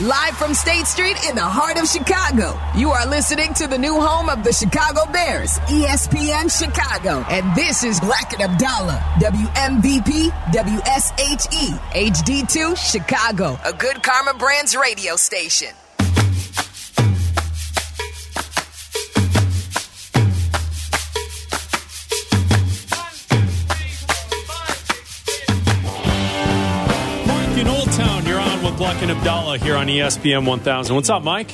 Live from State Street in the heart of Chicago, you are listening to the new home of the Chicago Bears, ESPN Chicago. And this is Bleck and Abdalla, WMVP, WSHE, HD2, Chicago, a good Karma Brands radio station. You're on with Bleck and Abdalla here on ESPN 1000. What's up, Mike?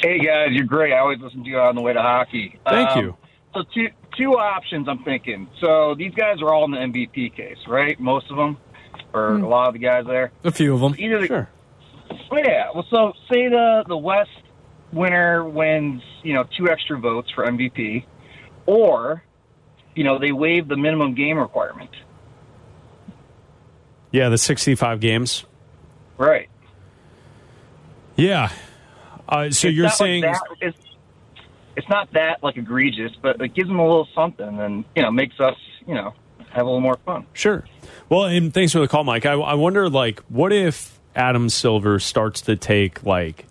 Hey guys, you're great. I always listen to you on the way to hockey. Thank Um, you. So two two options I'm thinking. So these guys are all in the MVP case, right? Most of them, or a lot of the guys there. A few of them. Either the, Sure. Well, yeah. Well, so say the the West winner wins, you know, two extra votes for MVP, or you know they waive the minimum game requirement. Yeah, the 65 games. Right. Yeah. Uh, so It's you're not like saying that, it's, it's not that like egregious, but it gives them a little something, and you know makes us you know have a little more fun. Sure. Well, and thanks for the call, Mike. I, I wonder, like, what if Adam Silver starts to take like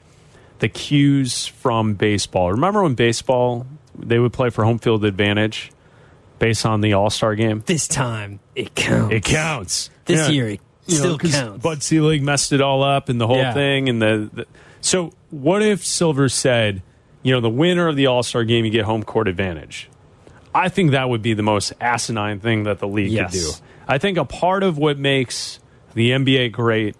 the cues from baseball? Remember when baseball they would play for home field advantage based on the All Star game? This time it counts. It counts. This Yeah. year it You know, still 'cause counts. Bud Selig messed it all up and the whole Yeah. thing, and the, the so what if Silver said, you know, the winner of the All Star game, you get home court advantage. I think that would be the most asinine thing that the league Yes. could do. I think a part of what makes the NBA great,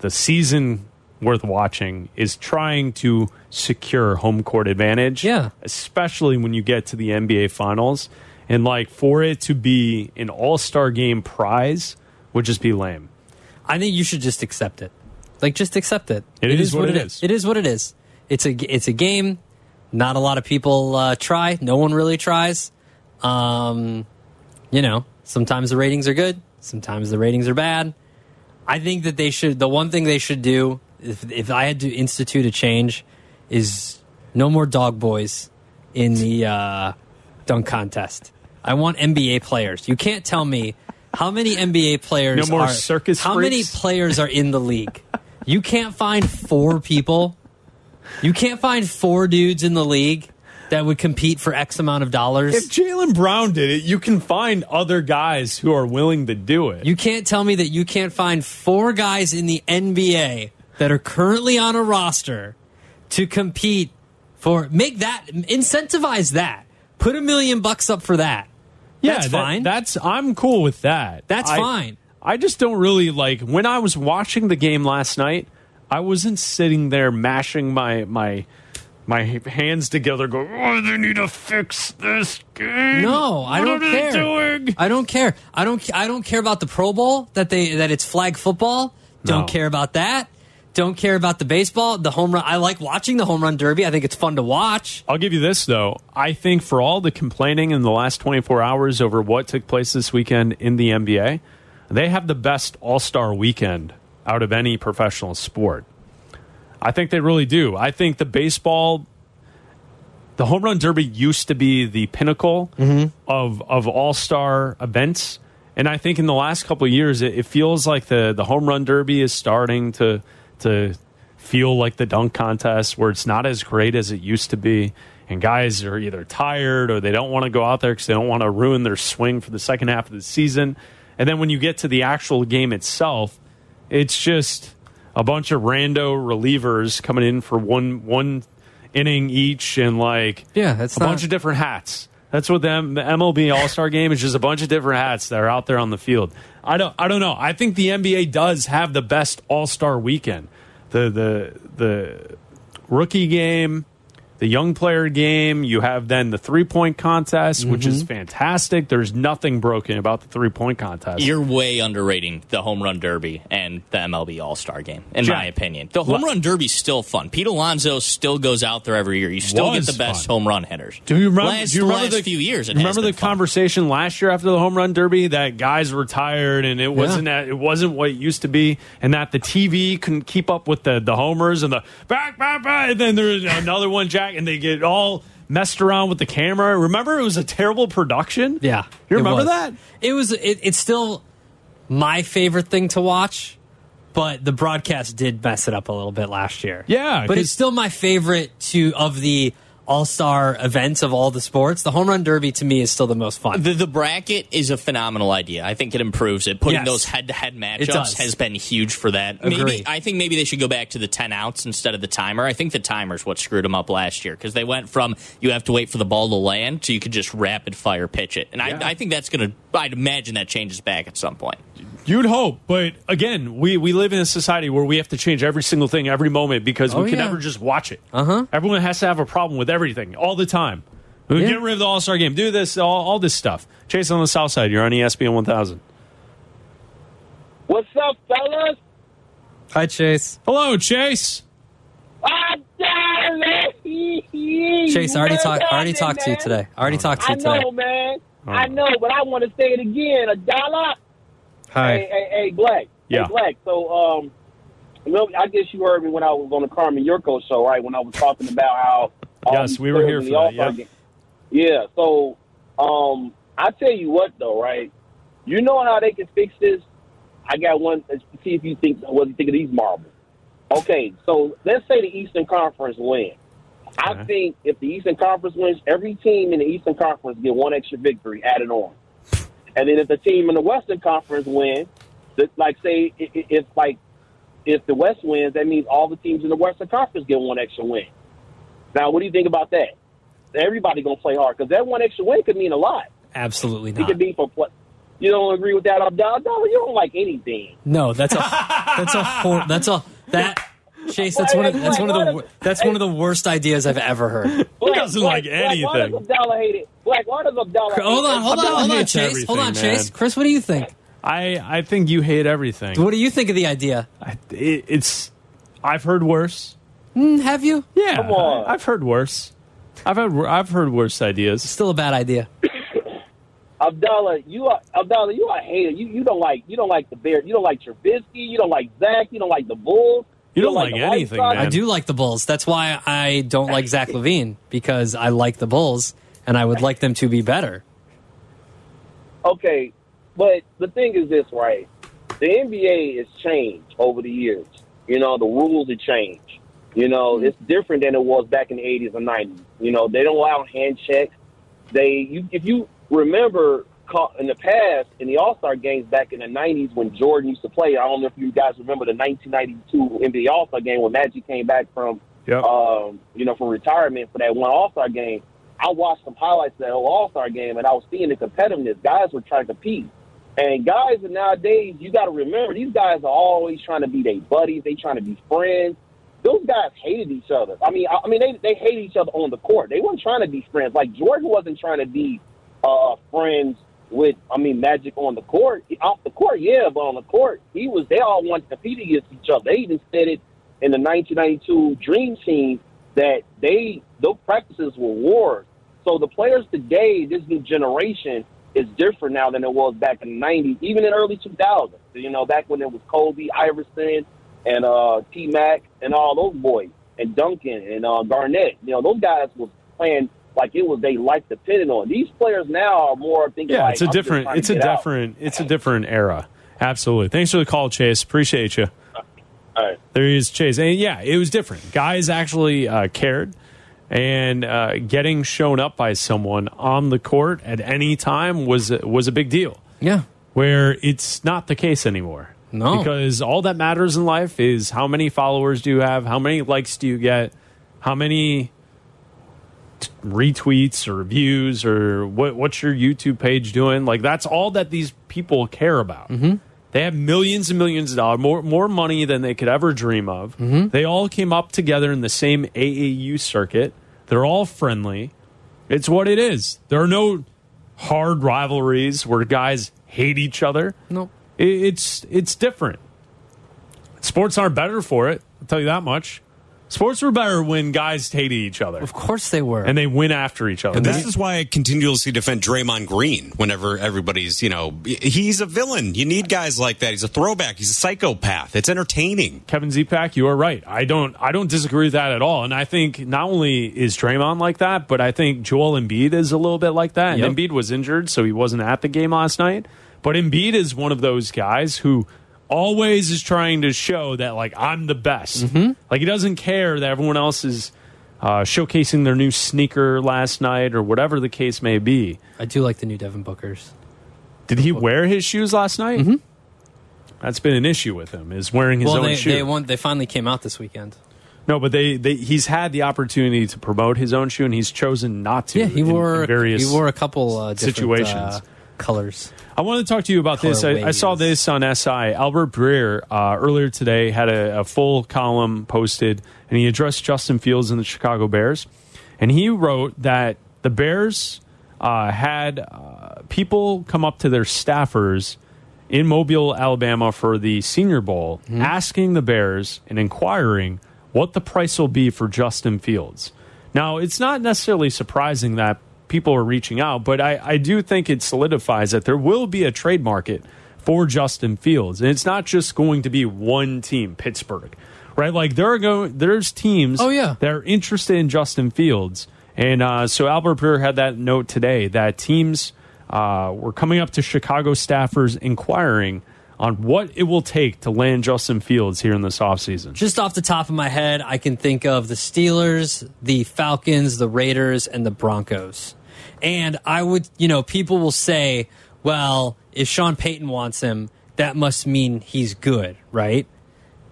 the season worth watching, is trying to secure home court advantage. Yeah. Especially when you get to the NBA finals. And like for it to be an all star game prize would just be lame. I think you should just accept it. Like, just accept it. It is what it is. It is what it is. It's a it's a game. Not a lot of people uh, try. No one really tries. Um, you know, sometimes the ratings are good. Sometimes the ratings are bad. I think that they should. The one thing they should do, if if I had to institute a change, is no more dog boys in the uh, dunk contest. I want NBA players. You can't tell me how many NBA players No more are circus how many players are in the league. You can't find four people. You can't find four dudes in the league that would compete for X amount of dollars. If Jaylen Brown did it, you can find other guys who are willing to do it. You can't tell me that you can't find four guys in the NBA that are currently on a roster to compete for make that incentivize that. Put a million bucks up for that. That's that- fine. That's I'm cool with that. That's I- fine. I just don't really like when I was watching the game last night. I wasn't sitting there mashing my my my hands together, going, "Oh, they need to fix this game." No, I What don't are they care. doing? I don't care. I don't. I don't care about the Pro Bowl that they that it's flag football. Don't No. care about that. Don't care about the baseball, the home run. I like watching the home run derby. I think it's fun to watch. I'll give you this though. I think for all the complaining in the last 24 hours over what took place this weekend in the NBA, they have the best All-Star weekend out of any professional sport. I think they really do. I think the baseball the home run derby used to be the pinnacle mm-hmm. of of all-star events. And I think in the last couple of years it, it feels like the the home run derby is starting to to feel like the dunk contest where it's not as great as it used to be and guys are either tired or they don't want to go out there because they don't want to ruin their swing for the second half of the season and then when you get to the actual game itself it's just a bunch of rando relievers coming in for one one inning each and like Yeah, that's a not- bunch of different hats. That's what the, M- the MLB All Star Game is. Just a bunch of different hats that are out there on the field. I don't. I don't know. I think the NBA does have the best All Star weekend. The the the rookie game, the young player game. You have then the three point contest, which Mm-hmm. is fantastic. There's nothing broken about the three point contest. You're way underrating the home run derby and the MLB All Star game, in Jack, my opinion. The home run derby's still fun. Pete Alonso still goes out there every year. You still get the best fun. home run hitters. Do you remember? Last, do you remember the few years? It remember the fun. conversation last year after the home run derby that guys were tired and it wasn't at, it wasn't what it used to be, and that the TV couldn't keep up with the the homers and the back back back, and then there's another one, Jack, and they get all messed around with the camera. Remember, it was a terrible production. Yeah, you it remember was. that? It was. It, it's still my favorite thing to watch. but the broadcast did mess it up a little bit last year. Yeah, but it's still my favorite to of the All Star events of all the sports. The home run derby to me is still the most fun. The, the bracket is a phenomenal idea. I think it improves it. Putting Yes. those head-to-head does. matchups has been huge for that. Agree. Maybe I think maybe they should go back to the ten outs instead of the timer. I think the timer's what screwed them up last year because they went from you have to wait for the ball to land to you could just rapid fire pitch it. And Yeah. I, I think that's gonna. I'd imagine that changes back at some point. You'd hope, but again, we, we live in a society where we have to change every single thing every moment because Oh, we can yeah. never just watch it. Uh huh. Everyone has to have a problem with everything all the time. We Yeah. Get rid of the All Star game. Do this, all, all this stuff. Chase on the South Side. You're on ESPN 1000. What's up, fellas? Hi, Chase. Hello, Chase. Damn. Chase, I already You talked. I already talked to you today. I already talked to you today. I know, man. I Oh. know, but I want to say it again. A dollar. Hi. Hey, hey, hey, Bleck. Yeah. Hey, Bleck. So, um, I guess you heard me when I was on the Carmen Jurko show, right? When I was talking about how. Yes, we were here for that, All-Star yeah. So, um, I tell you what, though, right? You know how they can fix this? I got one. Let's see if you think what you think of these marbles. Okay, so let's say the Eastern Conference wins. I think if the Eastern Conference wins, every team in the Eastern Conference get one extra victory added on. And then if the team in the Western Conference wins, like say i- i- if like if the West wins, that means all the teams in the Western Conference get one extra win. Now, what do you think about that? Everybody gonna play hard because that one extra win could mean a lot. Absolutely not. It could be for play. You don't agree with that, Abdalla? Abdalla, You don't like anything. No, that's a that's a hor- that's a that Chase. That's one of that's one of the that's one of the worst ideas I've ever heard. Bleck, doesn't Bleck, like anything. does Abdalla hate it? Bleck, why does Abdalla Hold on, hold on, Abdalla hold on, Chase. Hold on, everything, Chase. Chris, what do you think? I, I think you hate everything. What do you think of the idea? I, it, it's. I've heard worse. Hmm, have you? Yeah, Come on. I, have heard worse. I've had I've heard worse ideas. Still a bad idea. Abdalla, you are Abdalla, you are a hater. You you don't like you don't like the Bears. You don't like Trubisky. You don't like Zach. You don't like the Bulls. You don't like the White anything, man. I do like the Bulls. That's why I don't like Zach LaVine because I like the Bulls and I would like them to be better. Okay, but the thing is this, right? The NBA has changed over the years. You know, the rules have changed. You know, hmm. it's different than it was back in the eighties and nineties. You know, they don't allow hand checks. They, you, if you remember ca- in the past in the All Star games back in the nineties when Jordan used to play. I don't know if you guys remember the 1992 NBA All Star game when Magic came back from Yep. um, you know, from retirement for that one All Star game. I watched some highlights of that whole All Star game, and I was seeing the competitiveness. Guys were trying to compete, and guys nowadays, you got to remember, these guys are always trying to be their buddies. They trying to be friends. Those guys hated each other. I mean, I, I mean, they they hated each other on the court. They weren't trying to be friends. Like Jordan wasn't trying to be uh, friends with, I mean, Magic on the court. Off the court, yeah, but on the court, he was. They all wanted to compete against each other. They even said it in the 1992 Dream Team that they those practices were wars. So the players today, this new generation, is different now than it was back in the 90s, even in early 2000s. You know, back when it was Kobe, Iverson, and uh, T Mac, and all those boys, and Duncan and uh, Garnett. You know, those guys was playing like it was they life depended on. These players now are more thinking. Yeah, like, it's a I'm different it's a get out. different it's a different era. Absolutely. Thanks for the call, Chase. Appreciate you. All right. There he is, Chase. And yeah, it was different. Guys actually uh, cared, and uh, getting shown up by someone on the court at any time was was a big deal. Yeah. Where it's not the case anymore. No. because all that matters in life is how many followers do you have, how many likes do you get, how many t- retweets or views or what what's your YouTube page doing? Like that's all that these people care about. Mm-hmm. They have millions and millions of dollars, more more money than they could ever dream of. Mm-hmm. They all came up together in the same AAU circuit. They're all friendly. It's what it is. There are no hard rivalries where guys hate each other. No. I- It's it's different. Sports aren't better for it. I'll tell you that much. Sports were better when guys hated each other Of course they were. and they went after each other. And this is why I continuously defend Draymond Green whenever everybody's, you know, he's a villain. You need guys like that. He's a throwback. He's a psychopath. It's entertaining. Kevin Zepak, you are right. I don't I don't disagree with that at all. And I think not only is Draymond like that, but I think Joel Embiid is a little bit like that. Yep. And Embiid was injured, so he wasn't at the game last night. But Embiid is one of those guys who always is trying to show that like I'm the best. Mm-hmm. Like he doesn't care that everyone else is uh, showcasing their new sneaker last night or whatever the case may be. I do like the new Devin Bookers. Did he wear his shoes last night? Mm-hmm. That's been an issue with him is wearing his well, own they shoe. they won, they finally came out this weekend. no, but they, they he's had the opportunity to promote his own shoe and he's chosen not to. Yeah, he in- in wore various he wore a couple uh, situations. uh, colors. I want to talk to you about this. I, I saw this on SI. Albert Breer uh, earlier today had a, a full column posted, and he addressed Justin Fields and the Chicago Bears. And he wrote that the Bears uh, had uh, people come up to their staffers in Mobile, Alabama for the Senior Bowl, asking the Bears and inquiring what the price will be for Justin Fields. Now, it's not necessarily surprising that people are reaching out, but I, I do think it solidifies that there will be a trade market for Justin Fields. And it's not just going to be one team, Pittsburgh. Right? Like there are go there's teams Oh, yeah. that are interested in Justin Fields. And uh, so Albert Breer had that note today that teams uh, were coming up to Chicago staffers inquiring on what it will take to land Justin Fields here in this offseason. Just off the top of my head, I can think of the Steelers, the Falcons, the Raiders, and the Broncos. And I would, you know, people will say, well, if Sean Payton wants him, that must mean he's good, right?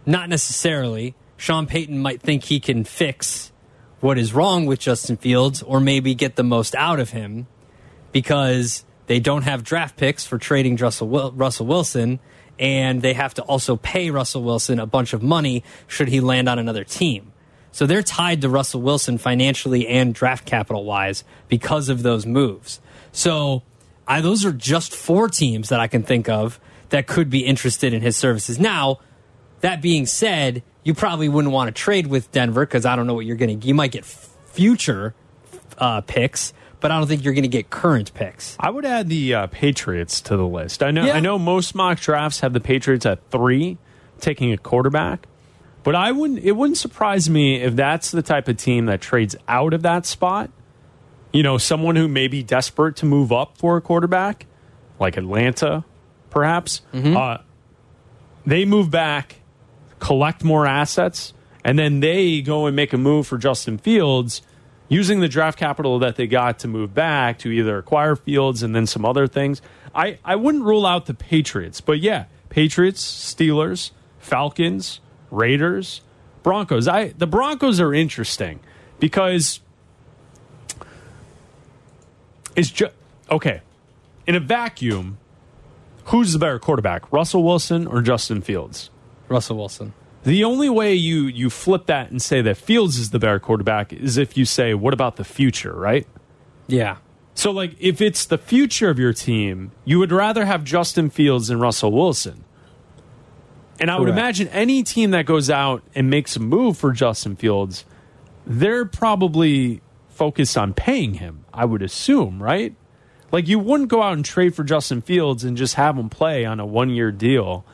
Not necessarily. Sean Payton might think he can fix what is wrong with Justin Fields or maybe get the most out of him because they don't have draft picks for trading Russell, Russell Wilson, and they have to also pay Russell Wilson a bunch of money should he land on another team. So they're tied to Russell Wilson financially and draft capital wise because of those moves. So I, those are just four teams that I can think of that could be interested in his services. Now, that being said, you probably wouldn't want to trade with Denver because I don't know what you're going to. You might get future uh, picks, but I don't think you're going to get current picks. I would add the uh, Patriots to the list. I know Yeah. I know most mock drafts have the Patriots at three, taking a quarterback. But I wouldn't it wouldn't surprise me if that's the type of team that trades out of that spot. You know, someone who may be desperate to move up for a quarterback, like Atlanta, perhaps. Uh, they move back, collect more assets, and then they go and make a move for Justin Fields using the draft capital that they got to move back to either acquire Fields and then some other things. I, I wouldn't rule out the Patriots, but yeah, Patriots, Steelers, Falcons, Raiders, Broncos. I the Broncos are interesting because it's just okay. In a vacuum, who's the better quarterback, Russell Wilson or Justin Fields? Russell Wilson. The only way you you flip that and say that Fields is the better quarterback is if you say, "What about the future?" Right? Yeah. So, like, if it's the future of your team, you would rather have Justin Fields than Russell Wilson. And I would imagine any team that goes out and makes a move for Justin Fields, they're probably focused on paying him, I would assume, right? Like, you wouldn't go out and trade for Justin Fields and just have him play on a one year deal.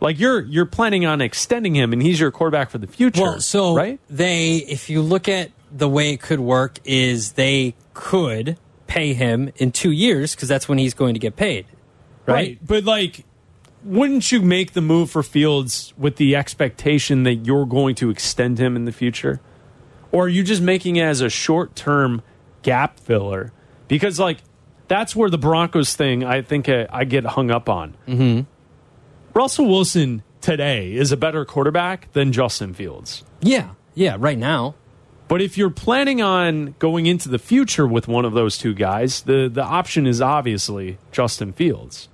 Like you're you're planning on extending him, and he's your quarterback for the future. Well, so right? they, if you look at the way it could work, is they could pay him in two years because that's when he's going to get paid, right? But like, wouldn't you make the move for Fields with the expectation that you're going to extend him in the future? Or are you just making it as a short term gap filler? Because, like, that's where the Broncos thing I think I, I get hung up on. Mm-hmm. Russell Wilson today is a better quarterback than Justin Fields. Yeah, yeah. Right now, But if you're planning on going into the future with one of those two guys, the, the option is obviously Justin Fields.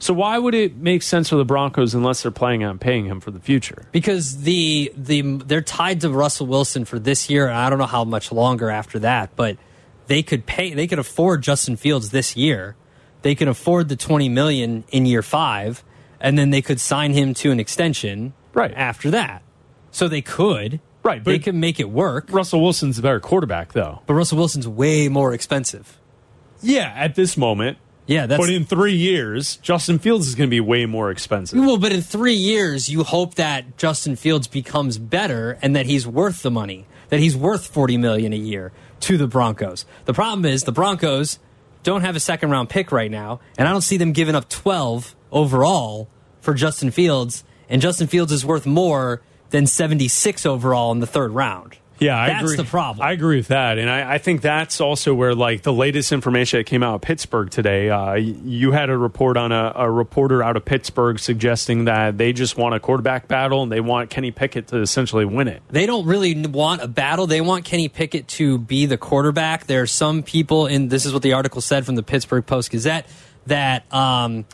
So why would it make sense for the Broncos unless they're planning on paying him for the future? because the the they're tied to Russell Wilson for this year, and I don't know how much longer after that, but they could pay. They could afford Justin Fields this year. They could afford the twenty million in year five, and then they could sign him to an extension Right. after that. So they could, Right, They could make it work. Russell Wilson's a better quarterback, though. But Russell Wilson's way more expensive. Yeah, at this moment. Yeah, that's but in three years, Justin Fields is going to be way more expensive. Well, but in three years, you hope that Justin Fields becomes better and that he's worth the money, that he's worth forty million a year to the Broncos. The problem is the Broncos don't have a second round pick right now, and I don't see them giving up twelve overall for Justin Fields, and Justin Fields is worth more than 76 overall in the third round. Yeah, I That's agree. the problem. I agree with that, and I, I think that's also where like the latest information that came out of Pittsburgh today. Uh, you had a report on a, a reporter out of Pittsburgh suggesting that they just want a quarterback battle and they want Kenny Pickett to essentially win it. they don't really want a battle. They want Kenny Pickett to be the quarterback. There are some people, and this is what the article said from the Pittsburgh Post Gazette, that um,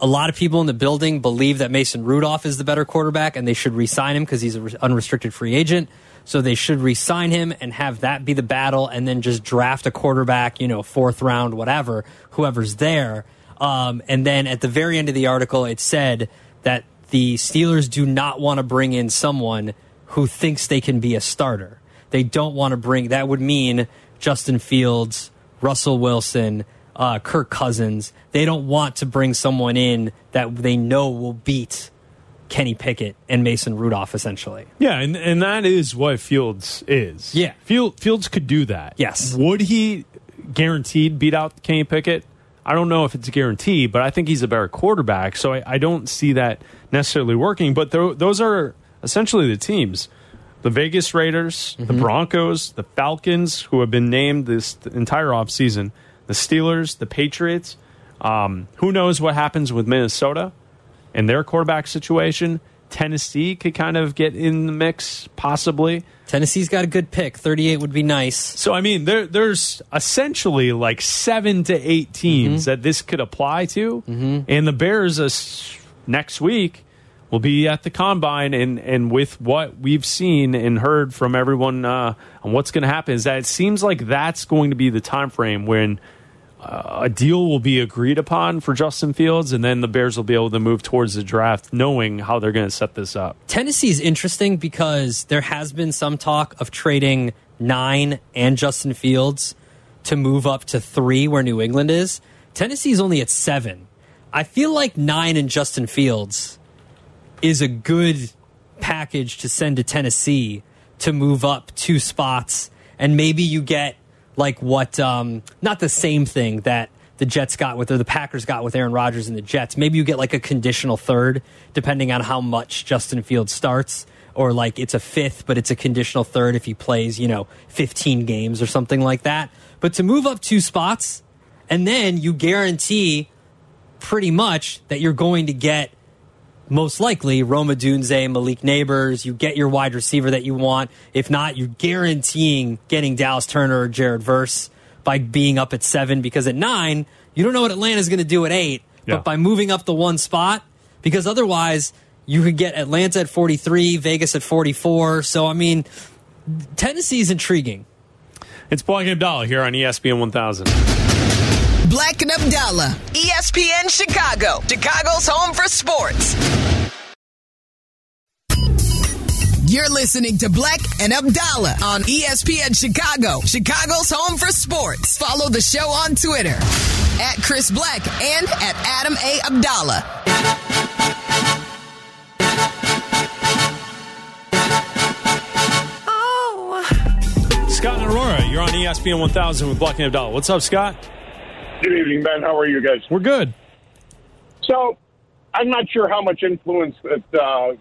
a lot of people in the building believe that Mason Rudolph is the better quarterback and they should re sign him because he's an unrestricted free agent. So they should re sign him and have that be the battle and then just draft a quarterback, you know, fourth round, whatever, whoever's there. Um, and then at the very end of the article, it said that the Steelers do not want to bring in someone who thinks they can be a starter. They don't want to bring that would mean Justin Fields, Russell Wilson, uh, Kirk Cousins. They don't want to bring someone in that they know will beat Kenny Pickett and Mason Rudolph, essentially. Yeah, and and that is what Fields is. Yeah. Field, Fields could do that. Yes. Would he guaranteed beat out Kenny Pickett? I don't know if it's a guarantee, but I think he's a better quarterback. So I, I don't see that necessarily working. But tho- those are essentially the teams: the Vegas Raiders, the Broncos, the Falcons, who have been named this entire offseason, the Steelers, the Patriots. Um, who knows what happens with Minnesota? And their quarterback situation. Tennessee could kind of get in the mix, possibly. Tennessee's got a good pick. 38 would be nice. So, I mean, there, there's essentially like seven to eight teams that this could apply to. And the Bears uh, next week will be at the combine. And, and with what we've seen and heard from everyone uh, on what's going to happen, is that it seems like that's going to be the time frame when a deal will be agreed upon for Justin Fields, and then the Bears will be able to move towards the draft, knowing how they're going to set this up. Tennessee is interesting because there has been some talk of trading nine and Justin Fields to move up to three where New England is. Tennessee's only at seven. I feel like nine and Justin Fields is a good package to send to Tennessee to move up two spots, and maybe you get like what um, not the same thing that the Jets got with or the Packers got with Aaron Rodgers and the Jets. Maybe you get like a conditional third, depending on how much Justin Fields starts, or like it's a fifth, but it's a conditional third if he plays, you know, 15 games or something like that. But to move up two spots, and then you guarantee pretty much that you're going to get most likely Rome Odunze, Malik Nabers. You get your wide receiver that you want. If not, you're guaranteeing getting Dallas Turner or Jared Verse by being up at seven because at nine, you don't know what Atlanta's going to do at eight. Yeah. But by moving up the one spot, because otherwise you could get Atlanta at 43, Vegas at 44. So, I mean, Tennessee's intriguing. It's and Abdalla here on ESPN 1000. Bleck and Abdalla, ESPN Chicago, Chicago's home for sports. You're listening to Bleck and Abdalla on ESPN Chicago, Chicago's home for sports. Follow the show on Twitter at Chris Bleck and at Adam A. Abdalla. Scott and Aurora, you're on ESPN 1000 with Bleck and Abdalla. What's up, Scott? Good evening, Ben. How are you guys? We're good. So, I'm not sure how much influence that uh,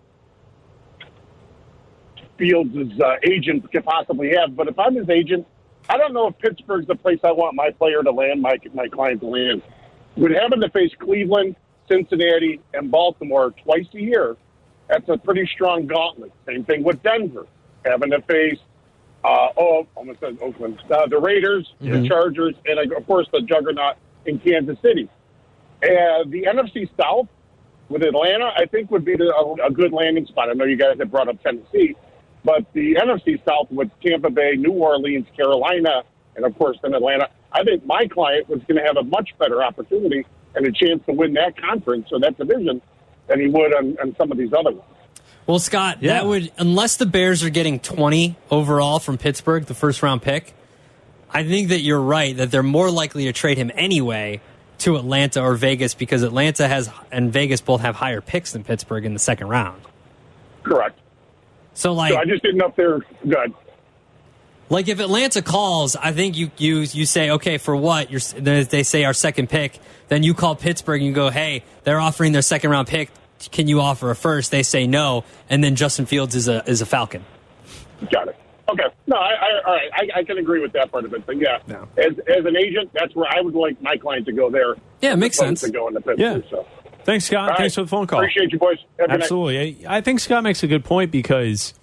Fields' uh, agent could possibly have, but if I'm his agent, I don't know if Pittsburgh's the place I want my player to land, my my client to land. With having to face Cleveland, Cincinnati, and Baltimore twice a year, that's a pretty strong gauntlet. Same thing with Denver, having to face uh, oh, almost said Oakland, uh, the Raiders, the Chargers, and of course the juggernaut in Kansas City. And the NFC South with Atlanta, I think would be the, a, a good landing spot. I know you guys have brought up Tennessee, but the NFC South with Tampa Bay, New Orleans, Carolina, and of course then Atlanta. I think my client was going to have a much better opportunity and a chance to win that conference or that division than he would on, on some of these other ones. Well, Scott, Yeah. that would unless the Bears are getting 20 overall from Pittsburgh, the first round pick, I think that you're right that they're more likely to trade him anyway to Atlanta or Vegas because Atlanta has and Vegas both have higher picks than Pittsburgh in the second round. Correct. So like So I just didn't know there. good. like if Atlanta calls, I think you you you say okay for what you're they say our second pick, then you call Pittsburgh and you go, "Hey, they're offering their second round pick can you offer a first? They say no, and then Justin Fields is a is a Falcon. Got it. Okay. No, I, I all right. I, I can agree with that part of it. But yeah, No. as as an agent, that's where I would like my client to go there. Yeah, it makes sense. To go into Pittsburgh. Yeah. So. Thanks, Scott. All Thanks right. for the phone call. Appreciate you, boys. Have a night. Absolutely. I I think Scott makes a good point because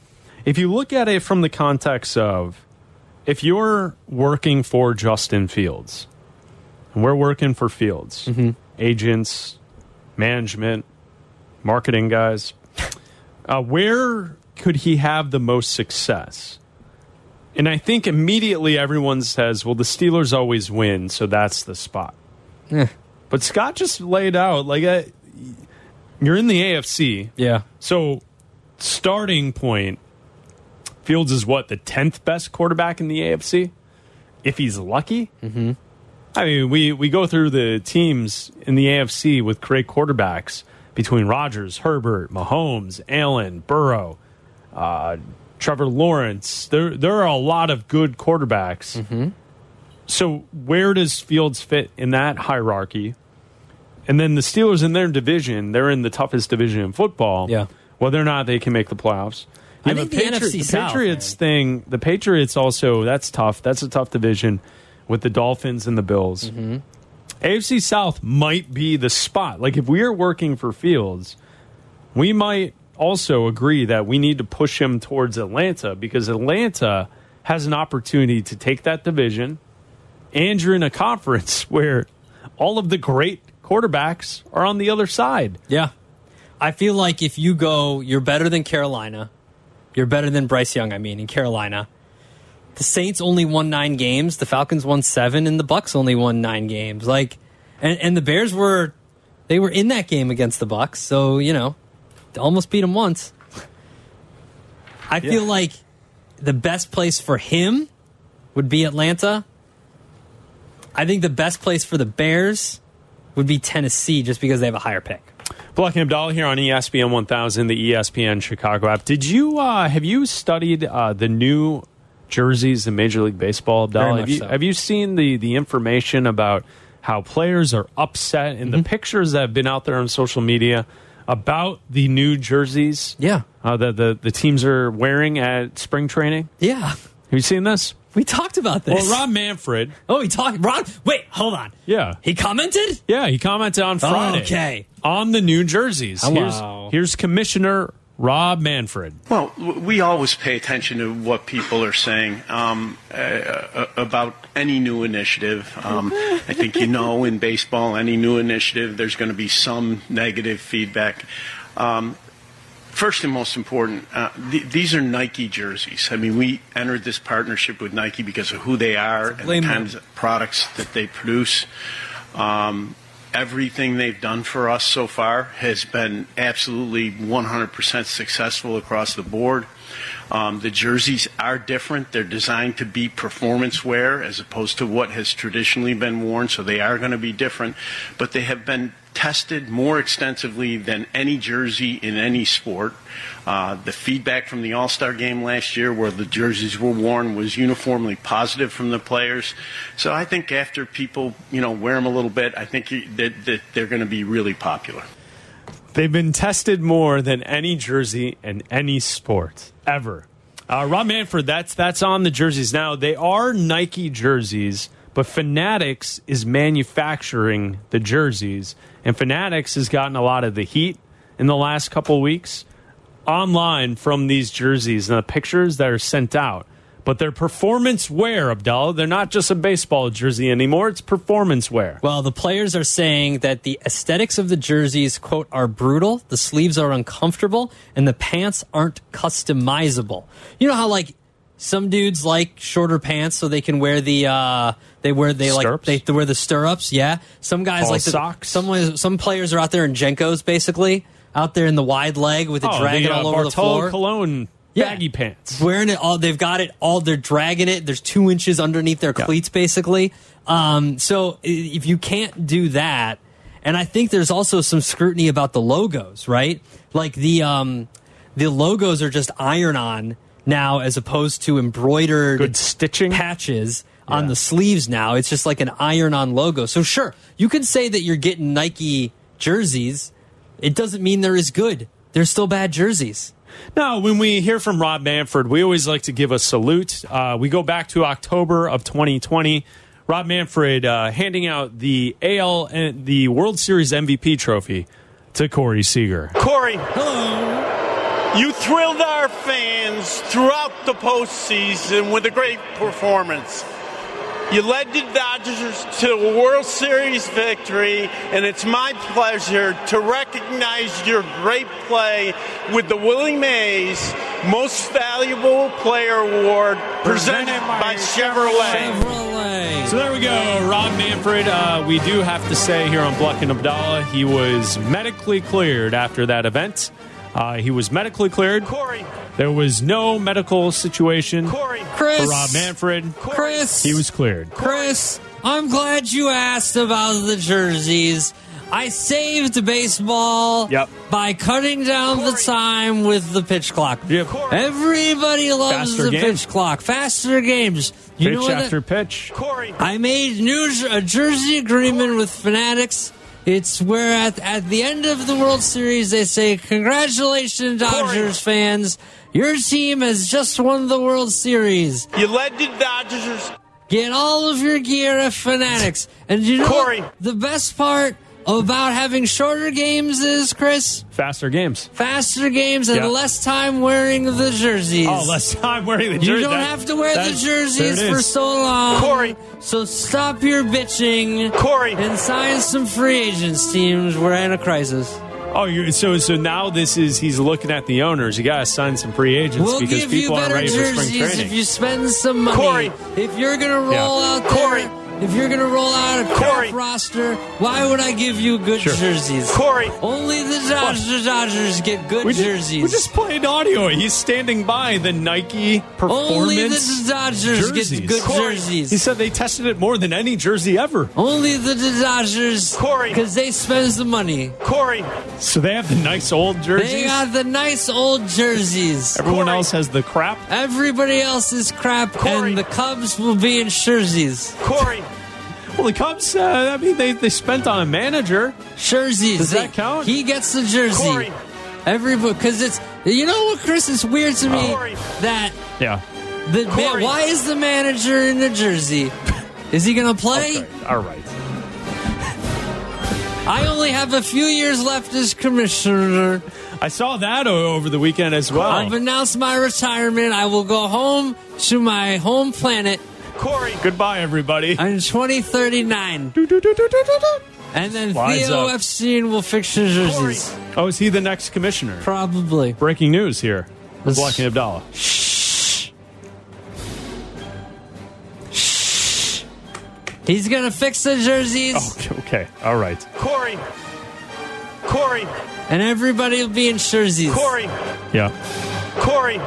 if you look at it from the context of if you're working for Justin Fields, and we're working for Fields, mm-hmm. agents, management, marketing guys, uh, where could he have the most success? And I think immediately everyone says, well, the Steelers always win, so that's the spot. But Scott just laid out like a, you're in the AFC. Yeah. So, starting point, Fields is what the tenth best quarterback in the AFC, if he's lucky. Mm-hmm. I mean, we we go through the teams in the AFC with great quarterbacks between Rodgers, Herbert, Mahomes, Allen, Burrow, uh, Trevor Lawrence. There there are a lot of good quarterbacks. Mm-hmm. So, where does Fields fit in that hierarchy? And then the Steelers in their division, they're in the toughest division in football. Yeah. Whether or not they can make the playoffs. I Yeah, think the Patri- NFC the South, Patriots man. thing, the Patriots also, that's tough. That's a tough division with the Dolphins and the Bills. Mm-hmm. AFC South might be the spot. Like if we are working for Fields, we might also agree that we need to push him towards Atlanta because Atlanta has an opportunity to take that division and you're in a conference where all of the great quarterbacks are on the other side. Yeah. I feel like if you go, you're better than Carolina. You're better than Bryce Young, I mean, in Carolina. The Saints only won nine games. The Falcons won seven, and the Bucs only won nine games. Like, and, and the Bears were, they were in that game against the Bucs. So you know, they almost beat them once. I feel like the best place for him would be Atlanta. I think the best place for the Bears would be Tennessee, just because they have a higher pick. Bleck and Abdalla here on ESPN 1000, the ESPN Chicago app. Did you uh, have you studied uh, the new jerseys in Major League Baseball, Abdalla? Have you, so. have you seen the the information about how players are upset and Mm-hmm. the pictures that have been out there on social media about the new jerseys? Yeah. uh, that the the teams are wearing at spring training. Yeah. Have you seen this? We talked about this. Well, Rob Manfred, Oh, he talked. Ron, wait, hold on. yeah, He commented? yeah, he commented on Friday. Okay. on the new jerseys. Oh, here's, wow. here's Commissioner Rob Manfred. Well, we always pay attention to what people are saying um, uh, uh, about any new initiative. Um, I think you know in baseball, any new initiative, there's going to be some negative feedback. Um, first and most important, uh, th- these are Nike jerseys. I mean, we entered this partnership with Nike because of who they are and the kinds of products that they produce. Um, everything they've done for us so far has been absolutely 100% successful across the board. Um, the jerseys are different. They're designed to be performance wear as opposed to what has traditionally been worn, so they are going to be different. But they have been tested more extensively than any jersey in any sport. Uh, the feedback from the All Star game last year, where the jerseys were worn, was uniformly positive from the players. So I think after people, you know, wear them a little bit, I think that, that they're going to be really popular. They've been tested more than any jersey in any sport ever. Uh, Rob Manfred, that's that's on the jerseys now. They are Nike jerseys, but Fanatics is manufacturing the jerseys, and Fanatics has gotten a lot of the heat in the last couple weeks online from these jerseys and the pictures that are sent out. But they're performance wear, Abdalla. They're not just a baseball jersey anymore. It's performance wear. Well, the players are saying that the aesthetics of the jerseys, quote, are brutal, the sleeves are uncomfortable, and the pants aren't customizable. You know how, like, some dudes like shorter pants so they can wear the uh they wear they like they wear the stirrups yeah some guys Tall like the, socks? some some players are out there in JNCOs basically out there in the wide leg with it Oh, dragging the, uh, all over the Bartolo floor Colon Yeah. baggy pants. wearing it all they've got it all they're dragging it there's two inches underneath their Yeah. cleats basically um, so if you can't do that and i think there's also some scrutiny about the logos right like the um, the logos are just iron on now as opposed to embroidered Good stitching. patches on the sleeves now it's just like an iron on logo so sure you can say that you're getting nike jerseys it doesn't mean they're as good. They're still bad jerseys. Now, when we hear from Rob Manfred, we always like to give a salute. Uh, we go back to October of 2020. Rob Manfred uh, handing out the AL and the World Series MVP trophy to Corey Seager. Corey, you thrilled our fans throughout the postseason with a great performance. You led the Dodgers to a World Series victory, and it's my pleasure to recognize your great play with the Willie Mays Most Valuable Player Award presented by Chevrolet. Chevrolet. So there we go, Rob Manfred. Uh, we do have to say here on Bleck and Abdalla, he was medically cleared after that event. Uh, he was medically cleared. Corey, There was no medical situation Corey, Chris. for Rob Manfred. Chris. He was cleared. Chris, I'm glad you asked about the jerseys. I saved baseball Yep. by cutting down the time with the pitch clock. Yep. Everybody loves Faster the games. pitch clock. Faster games. You pitch what? after pitch. Corey. I made new a jersey agreement with Fanatics. It's where at, at the end of the World Series they say, "Congratulations, Dodgers fans! Your team has just won the World Series. You led the Dodgers. Get all of your gear at Fanatics." And you know Corey. what? the best part about having shorter games is, Chris, Faster games. faster games and Yeah. less time wearing the jerseys. Oh, less time wearing the jerseys. You don't That- have to wear the jerseys for so long. Corey. So stop your bitching. Corey. And sign some free agents teams. We're in a crisis. Oh, you're, so so now this is he's looking at the owners. You got to sign some free agents We'll because give you people aren't ready for spring jerseys training. if you spend some money. Corey. If you're gonna roll Yeah. out there, Corey. If you're gonna roll out a Corey. roster, why would I give you good Sure. jerseys? Corey. Only the Dodgers, Dodgers get good we just, jerseys. we just played audio. He's standing by the Nike performance Only the Dodgers jerseys. get good Corey. jerseys. He said they tested it more than any jersey ever. Only the Dodgers, Corey. because they spend the money. Corey. So they have the nice old jerseys. They got the nice old jerseys. Everyone Corey. else has the crap. Everybody else is crap, Corey. and the Cubs will be in jerseys. Corey. Well, the Cubs. Uh, I mean, they they spent on a manager. Jerseys. Does that count? He gets the jersey. Corey. Everybody, because it's you know what, Chris? is weird to me Corey. that Yeah. the man, why is the manager in the jersey? Is he going to play? Okay. All right. I only have a few years left as commissioner. I saw that over the weekend as well. I've announced my retirement. I will go home to my home planet Corey. Goodbye, everybody. in 2039. And then Wise Theo up. Epstein will fix the jerseys. Oh, is he the next commissioner? Probably. Breaking news here. Let's- Bleck and Abdalla. He's going to fix the jerseys, oh, Okay, okay. All right. Corey. Corey. and everybody will be in jerseys. Corey. Yeah. Corey.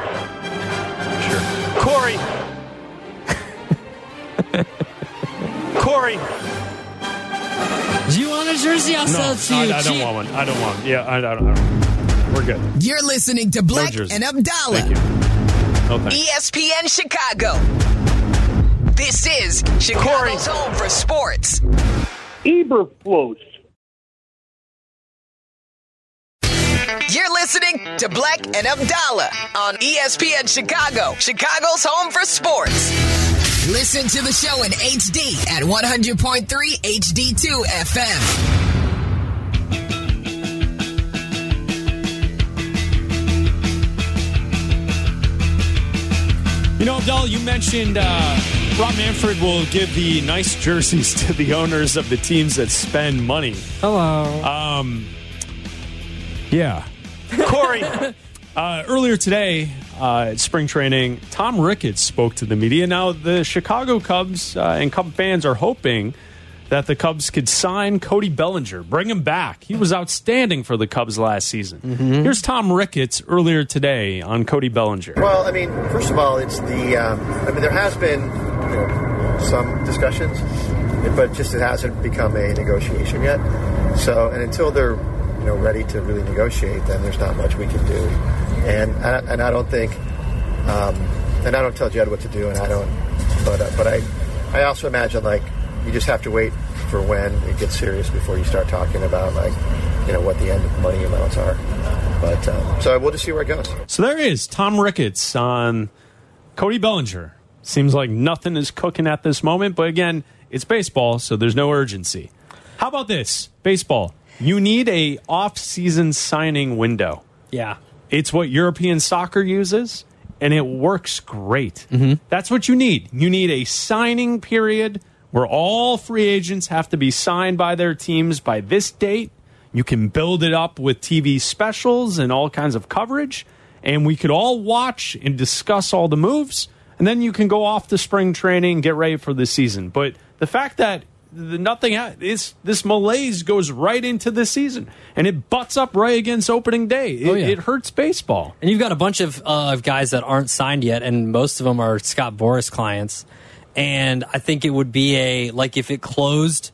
Corey. Corey. Do you want a jersey? I'll No, sell it to I, you. I don't cheap. want one. I don't want. One. Yeah, I, I, don't, I don't. We're good. You're listening to Bleck jersey. and Abdalla, Thank you. No. ESPN Chicago. This is Chicago's home for sports. Eberflus. You're listening to Bleck and Abdalla on ESPN Chicago, Chicago's home for sports. Listen to the show in HD at 100.3 HD2 FM. You know, Abdalla, you mentioned uh, Rob Manfred will give the nice jerseys to the owners of the teams that spend money. Hello. Um, yeah. Corey. Uh, earlier today uh, spring training, Tom Ricketts spoke to the media. Now, the Chicago Cubs uh, and Cub fans are hoping that the Cubs could sign Cody Bellinger, bring him back. He was outstanding for the Cubs last season. Here's Tom Ricketts earlier today on Cody Bellinger. Well, I mean, first of all, it's the. Um, I mean, there has been you know, some discussions, but just it hasn't become a negotiation yet. So, and until they're you know ready to really negotiate, then there's not much we can do. And I, and I don't think, um, and I don't tell Jed what to do, and I don't. But uh, but I I also imagine like you just have to wait for when it gets serious before you start talking about like you know what the end money amounts are. But um, so we'll just see where it goes. So there is Tom Ricketts on Cody Bellinger. Seems like nothing is cooking at this moment, but again, it's baseball, so there's no urgency. How about this? Baseball. You need a off-season signing window. Yeah. It's what European soccer uses, and it works great. Mm-hmm. That's what you need. You need a signing period where all free agents have to be signed by their teams by this date. You can build it up with TV specials and all kinds of coverage, and we could all watch and discuss all the moves, and then you can go off to spring training and get ready for the season. But the fact that the nothing ha- is this malaise goes right into the season and it butts up right against opening day. It, Oh, yeah. it hurts baseball. And you've got a bunch of uh, of guys that aren't signed yet, and most of them are Scott Boras clients. And I think it would be a like if it closed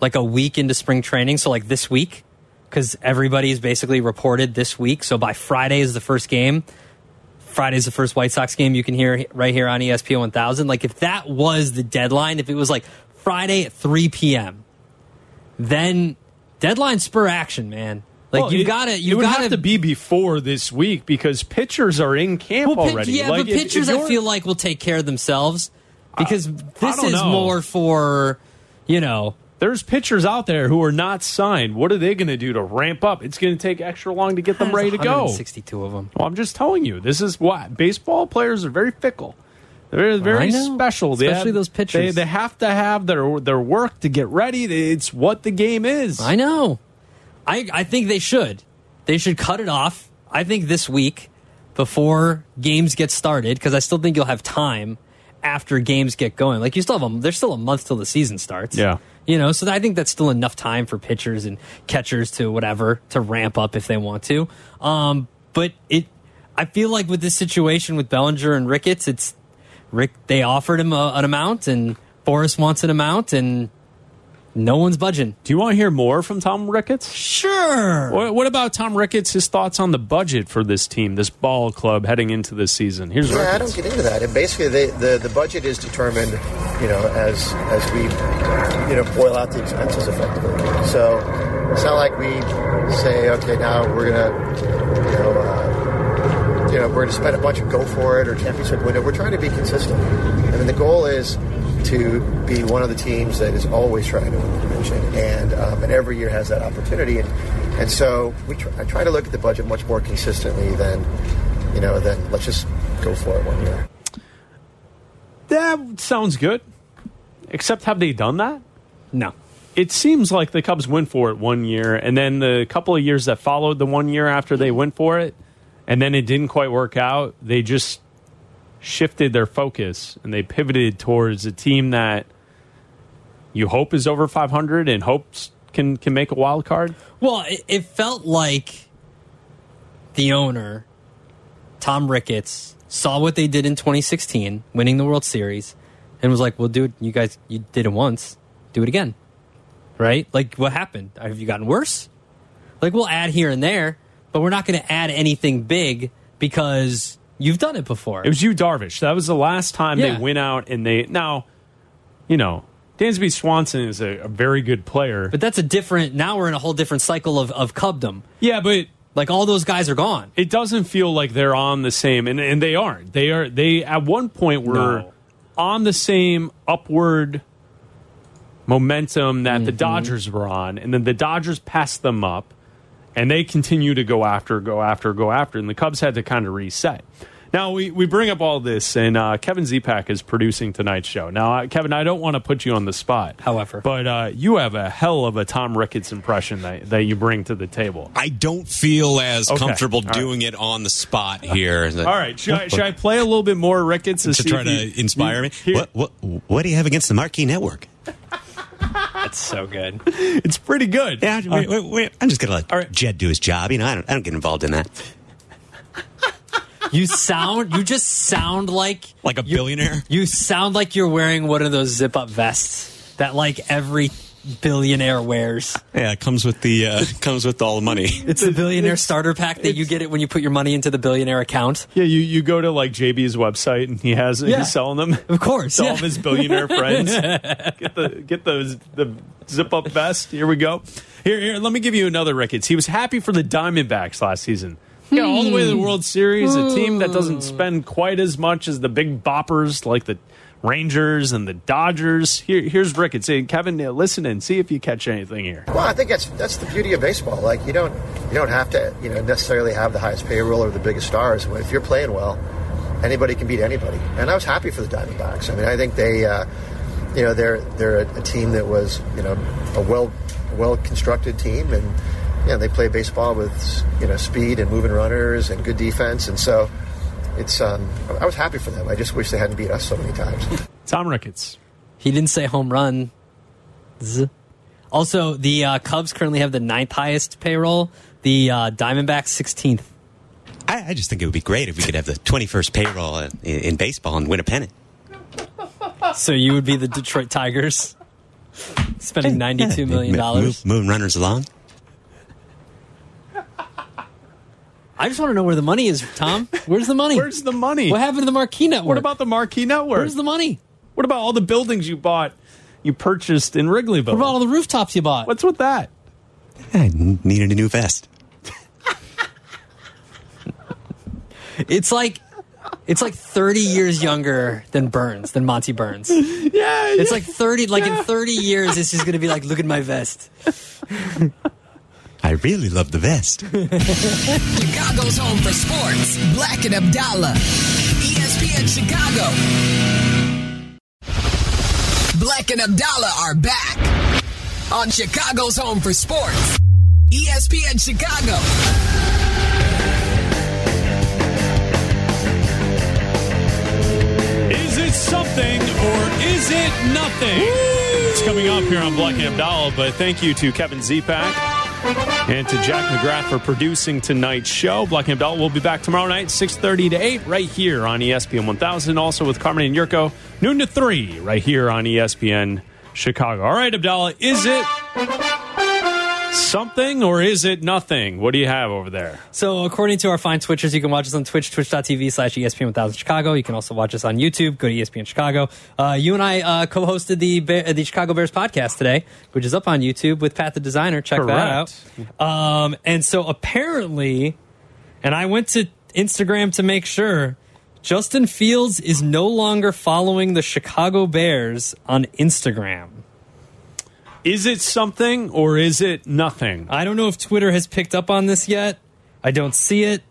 like a week into spring training, so like this week, because everybody's basically reported this week. So by Friday is the first game. Friday's the first White Sox game you can hear right here on ESPN 1000. Like if that was the deadline, if it was like Friday at 3 p.m., then deadline spur action, man. Like Well, you've got to, would got have to be before this week because pitchers are in camp Well, already. yeah, Like, but if- if pitchers I feel like will take care of themselves because this don't is know. more for you know. There's pitchers out there who are not signed. What are they going to do to ramp up? It's going to take extra long to get them ready to go. Sixty-two of them. Well, I'm just telling you, this is what baseball players are very fickle. They're very special. They Especially have- those pitchers. They, they have to have their their work to get ready. It's what the game is. I know. I I think they should. They should cut it off. I think this week before games get started because I still think you'll have time after games get going. Like you still have a there's still a month till the season starts. Yeah. You know, so I think that's still enough time for pitchers and catchers to whatever to ramp up if they want to. Um, but it, I feel like with this situation with Bellinger and Ricketts, it's Rick. They offered him a, an amount, and Forrest wants an amount, and no one's budging. Do you want to hear more from Tom Ricketts? Sure. What, what about Tom Ricketts? His thoughts on the budget for this team, this ball club heading into this season. Here's Yeah, I don't get into that. And basically, they, the the budget is determined, you know, as as we, you know, boil out the expenses effectively. So it's not like we say, okay, now we're gonna, you know, uh, you know, we're gonna spend a bunch of go for it or championship window. We're trying to be consistent. I mean, the goal is to be one of the teams that is always trying to win the division, and um, and every year has that opportunity. And and so we try, I try to look at the budget much more consistently than, you know, than let's just go for it one year. That sounds good. Except, have they done that? No. It seems like the Cubs went for it one year, and then the couple of years that followed the one year after they went for it, and then it didn't quite work out. They just shifted their focus and they pivoted towards a team that you hope is over 500 and hopes can can make a wild card. Well, it, it felt like the owner, Tom Ricketts, saw what they did in 2016, winning the World Series, and was like, "Well, dude, you guys, you did it once, do it again." Right? Like, what happened? Have you gotten worse? Like, we'll add here and there, but we're not going to add anything big because you've done it before. It was you, Darvish. That was the last time Yeah. they went out and they now, you know, Dansby Swanson is a, a very good player. but that's a different. Now we're in a whole different cycle of of Cubdom. yeah, but Like all those guys are gone. it doesn't feel like they're on the same and, and they aren't they are they at one point were No. on the same upward momentum that Mm-hmm. the dodgers were on and then the dodgers passed them up and they continue to go after go after go after and the cubs had to kind of reset now we, we bring up all this and uh, kevin zepak is producing tonight's show now uh, kevin i don't want to put you on the spot However. but uh, you have a hell of a tom ricketts impression that, that you bring to the table I don't feel as Okay. comfortable All right. doing it on the spot here. all right should I, should I play a little bit more ricketts to see try to you- inspire you- me. here- What what what do you have against the Marquee Network? That's so good. It's pretty good. Yeah, wait, uh, wait, wait. I'm just gonna let All right. Jed do his job. You know, I don't I don't get involved in that. You sound. You just sound like Like a you- billionaire. You sound like you're wearing one of those zip up vests that like every billionaire wears. Yeah, it comes with the uh, comes with all the money. It's the billionaire starter pack that you get it when you put your money into the billionaire account. Yeah, you, you go to like JB's website and he has Yeah. he's selling them. Of course, to all of his billionaire friends. get the get those the zip up vest. Here we go. Here, here. Let me give you another Ricketts. He was happy for the Diamondbacks last season. Yeah, all the way to the World Series. A team that doesn't spend quite as much as the big boppers like the Rangers and the Dodgers. Here, here's Ricketts. Hey, Kevin, uh, listen and see if you catch anything here. Well, I think that's that's the beauty of baseball. Like you don't you don't have to you know necessarily have the highest payroll or the biggest stars. If you're playing well, anybody can beat anybody. And I was happy for the Diamondbacks. I mean, I think they, uh, you know, they're they're a, a team that was you know a well well constructed team, and know they play baseball with you know speed and moving runners and good defense, and so. It's. Um, I was happy for them. I just wish they hadn't beat us so many times. Tom Ricketts. He didn't say home run. Z. Also, the uh, Cubs currently have the ninth highest payroll. The uh, Diamondbacks 16th. I, I just think it would be great if we could have the 21st payroll in, in baseball and win a pennant. So you would be the Detroit Tigers, spending ninety-two million dollars. Move, moving runners along. I just want to know where the money is, Tom. Where's the money? Where's the money? What happened to the Marquee Network? What about the Marquee Network? Where's the money? What about all the buildings you bought, you purchased in Wrigleyville? What about all the rooftops you bought? What's with that? I needed a new vest. It's like it's like 30 years younger than Burns, than Monty Burns. Yeah, It's like 30 like in 30 years it's just going to be like look at my vest. I really love the vest. Chicago's home for sports. Bleck and Abdalla. ESPN Chicago. Bleck and Abdalla are back on Chicago's home for sports. ESPN Chicago. Is it something or is it nothing? It's coming up here on Bleck and Abdalla, but thank you to Kevin Zepak and to Jack McGrath for producing tonight's show. Bleck and Belt will be back tomorrow night, 6.30 to 8, right here on ESPN 1000. Also with Carmen and Jurko, noon to 3, right here on ESPN Chicago. All right, Abdalla, is it something or is it nothing? What do you have over there? So, according to our fine Twitchers, you can watch us on Twitch, twitch.tv slash ESPN 1000 Chicago. You can also watch us on YouTube. Go to ESPN Chicago. Uh, you and I uh, co hosted the, Bear, the Chicago Bears podcast today, which is up on YouTube with Pat the Designer. Check Correct. that out. Um, and so, apparently, and I went to Instagram to make sure. Justin Fields is no longer following the Chicago Bears on Instagram. Is it something or is it nothing? I don't know if Twitter has picked up on this yet. I don't see it.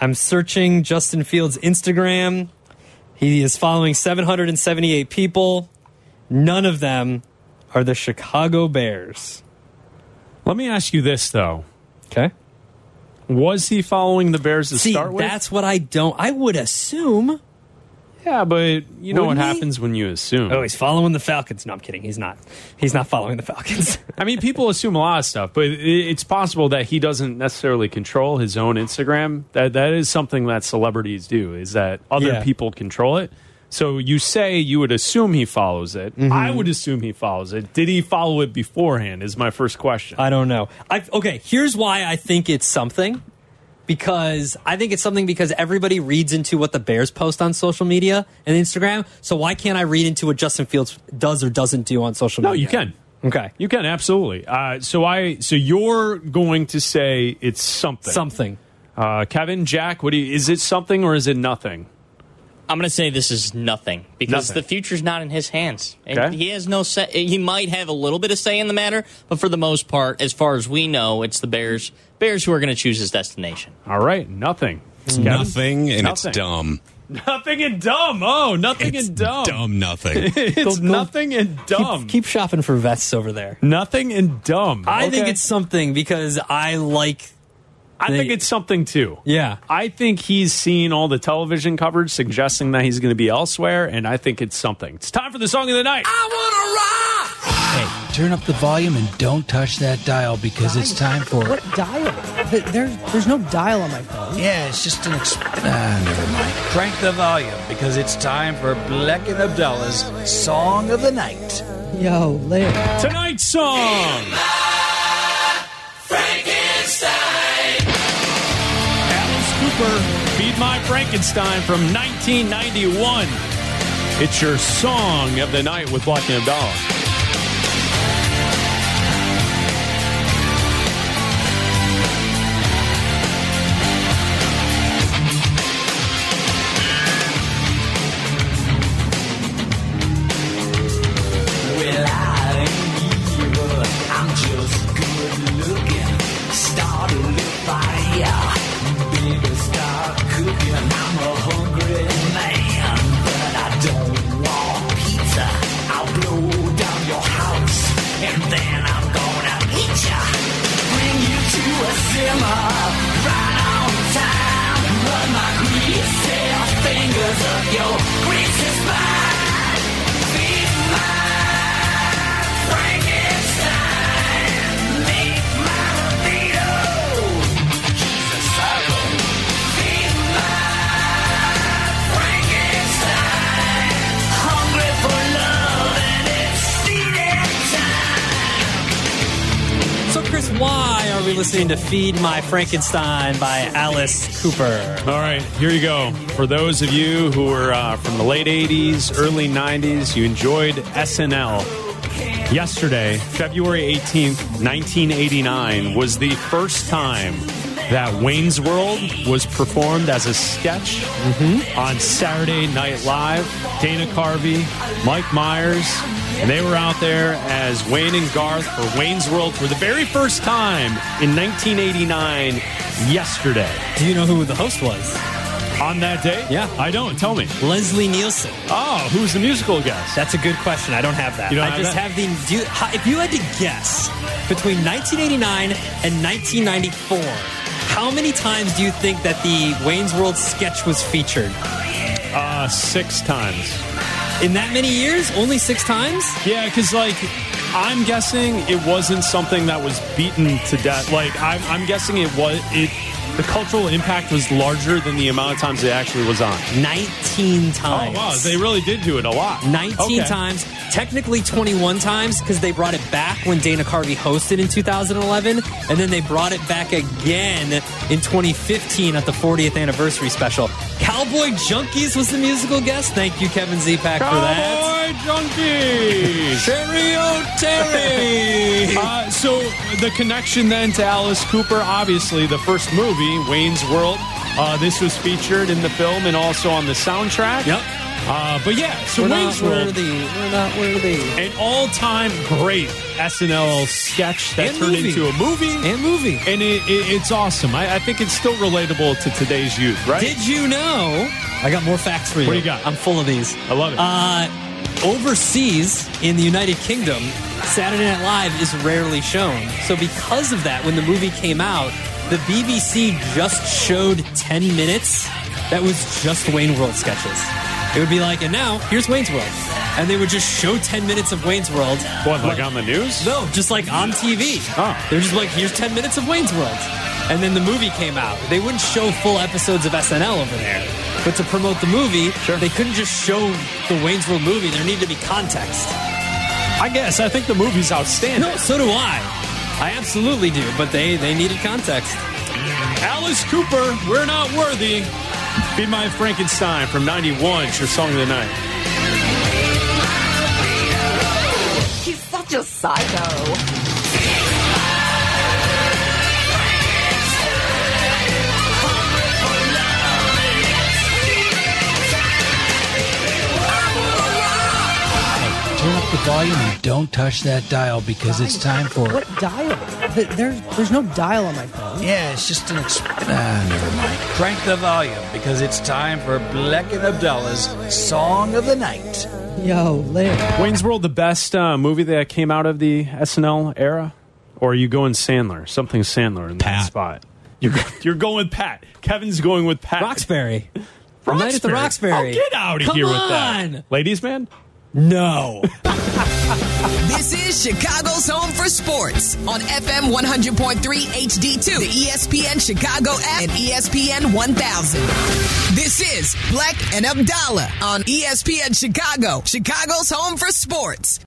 I'm searching Justin Fields' Instagram. He is following 778 people. None of them are the Chicago Bears. Let me ask you this, though. Okay. Was he following the Bears to See, start with? that's what I don't. I would assume. Yeah, but you know what Wouldn't he? happens when you assume. Oh, he's following the Falcons. No, I'm kidding. He's not. He's not following the Falcons. I mean, people assume a lot of stuff, but it's possible that he doesn't necessarily control his own Instagram. That that is something that celebrities do. Is that other Yeah. people control it? So you say you would assume he follows it. Mm-hmm. I would assume he follows it. Did he follow it beforehand? Is my first question. I don't know. I, okay, here's why I think it's something. Because I think it's something because everybody reads into what the Bears post on social media and Instagram. So why can't I read into what Justin Fields does or doesn't do on social no, media? No, you can. Okay. You can absolutely. Uh, so I. So you're going to say it's something. Something. Uh, Kevin, Jack, what do you? Is it something or is it nothing? I'm going to say this is nothing because Nothing. the future's not in his hands. Okay. He has no say. He might have a little bit of say in the matter, but for the most part, as far as we know, it's the Bears. Bears who are going to choose his destination. All right, nothing. It's Kevin? nothing and Nothing. it's dumb. Nothing and dumb. Oh, nothing It's and dumb. dumb nothing. it's go- nothing and dumb. Keep, keep shopping for vests over there. nothing and dumb. I think it's something because I like. I think it's something too. Yeah. I think he's seen all the television coverage suggesting that he's going to be elsewhere, and I think it's something. It's time for the song of the night. Hey, turn up the volume and don't touch that dial because it's time for. What dial? Th- There's there's no dial on my phone. Yeah, it's just an. Exp- ah, never mind. Crank the volume because it's time for Bleck and Abdalla's Song of the Night. Yo, later. Tonight's song. Cooper, Feed My Frankenstein from 1991. It's your song of the night with Bleck and Abdalla. Simmer right on time. Run my greasy fingers up your are we listening to Feed My Frankenstein by Alice Cooper? All right, here you go. For those of you who were uh, from the late 80s, early 90s, you enjoyed SNL. Yesterday, February 18th, 1989, was the first time that Wayne's World was performed as a sketch on Saturday Night Live. Dana Carvey, Mike Myers, and they were out there as Wayne and Garth for Wayne's World for the very first time in 1989 yesterday. Do you know who the host was? On that day? Yeah. I don't. Tell me. Leslie Nielsen. Oh, who's the musical guest? That's a good question. I don't have that. You don't I have just that? have the. Do you, how- if you had to guess between 1989 and 1994, how many times do you think that the Wayne's World sketch was featured? Uh, six times. In that many years? Only six times? Yeah, because like I'm guessing it wasn't something that was beaten to death. Like I'm, I'm guessing it was it. The cultural impact was larger than the amount of times it actually was on. 19 Oh times. wow, they really did do it a lot. 19 Okay. times, technically 21 times because they brought it back when Dana Carvey hosted in 2011, and then they brought it back again in 2015 at the 40th anniversary special. Cowboy Junkies was the musical guest. Thank you, Kevin Zepak, for that. Cowboy Junkies. Cheerio, Terry. Uh, so the connection then to Alice Cooper, obviously the first movie, Wayne's World. Uh, this was featured in the film and also on the soundtrack. Yep. Uh, but yeah, so We're Wayne's not World, worthy. We're not worthy. an all-time great SNL sketch that And turned movie. into a movie. And movie. and it, it, it's awesome. I, I think it's still relatable to today's youth, right? Did you know? I got more facts for you. What do you got? I'm full of these. I love it. Uh, overseas in the United Kingdom, Saturday Night Live is rarely shown. So, because of that, when the movie came out, the BBC just showed 10 minutes that was just Wayne World sketches. It would be like, and now here's Wayne's World. And they would just show 10 minutes of Wayne's World. what, like on the news? No, just like on TV. Oh. They're just like, here's 10 minutes of Wayne's World. And then the movie came out. They wouldn't show full episodes of SNL over there. But to promote the movie, they couldn't just show the Wayne's World movie. There needed to be context. I guess. I think the movie's outstanding. No, so do I. I absolutely do. But they, they needed context. Alice Cooper, We're Not Worthy. Feed My Frankenstein from 91. It's your song of the night. He's such a psycho. The volume and don't touch that dial because it's time for. What dial? There's there's no dial on my phone. Yeah, it's just an. Exp- ah, never mind. Crank the volume because it's time for Bleck and Abdalla's Song of the Night. Yo, later. Wayne's World, the best uh, movie that came out of the SNL era? Or are you going Sandler? Something Sandler in that spot. You're, you're going with Pat. Kevin's going with Pat. Roxbury. The Night at the Roxbury. Oh, get out of Come here with on. that. Ladies, man? No. This is Chicago's home for sports on FM 100.3 HD2, the ESPN Chicago app, and ESPN 1000. This is Bleck and Abdalla on ESPN Chicago, Chicago's home for sports.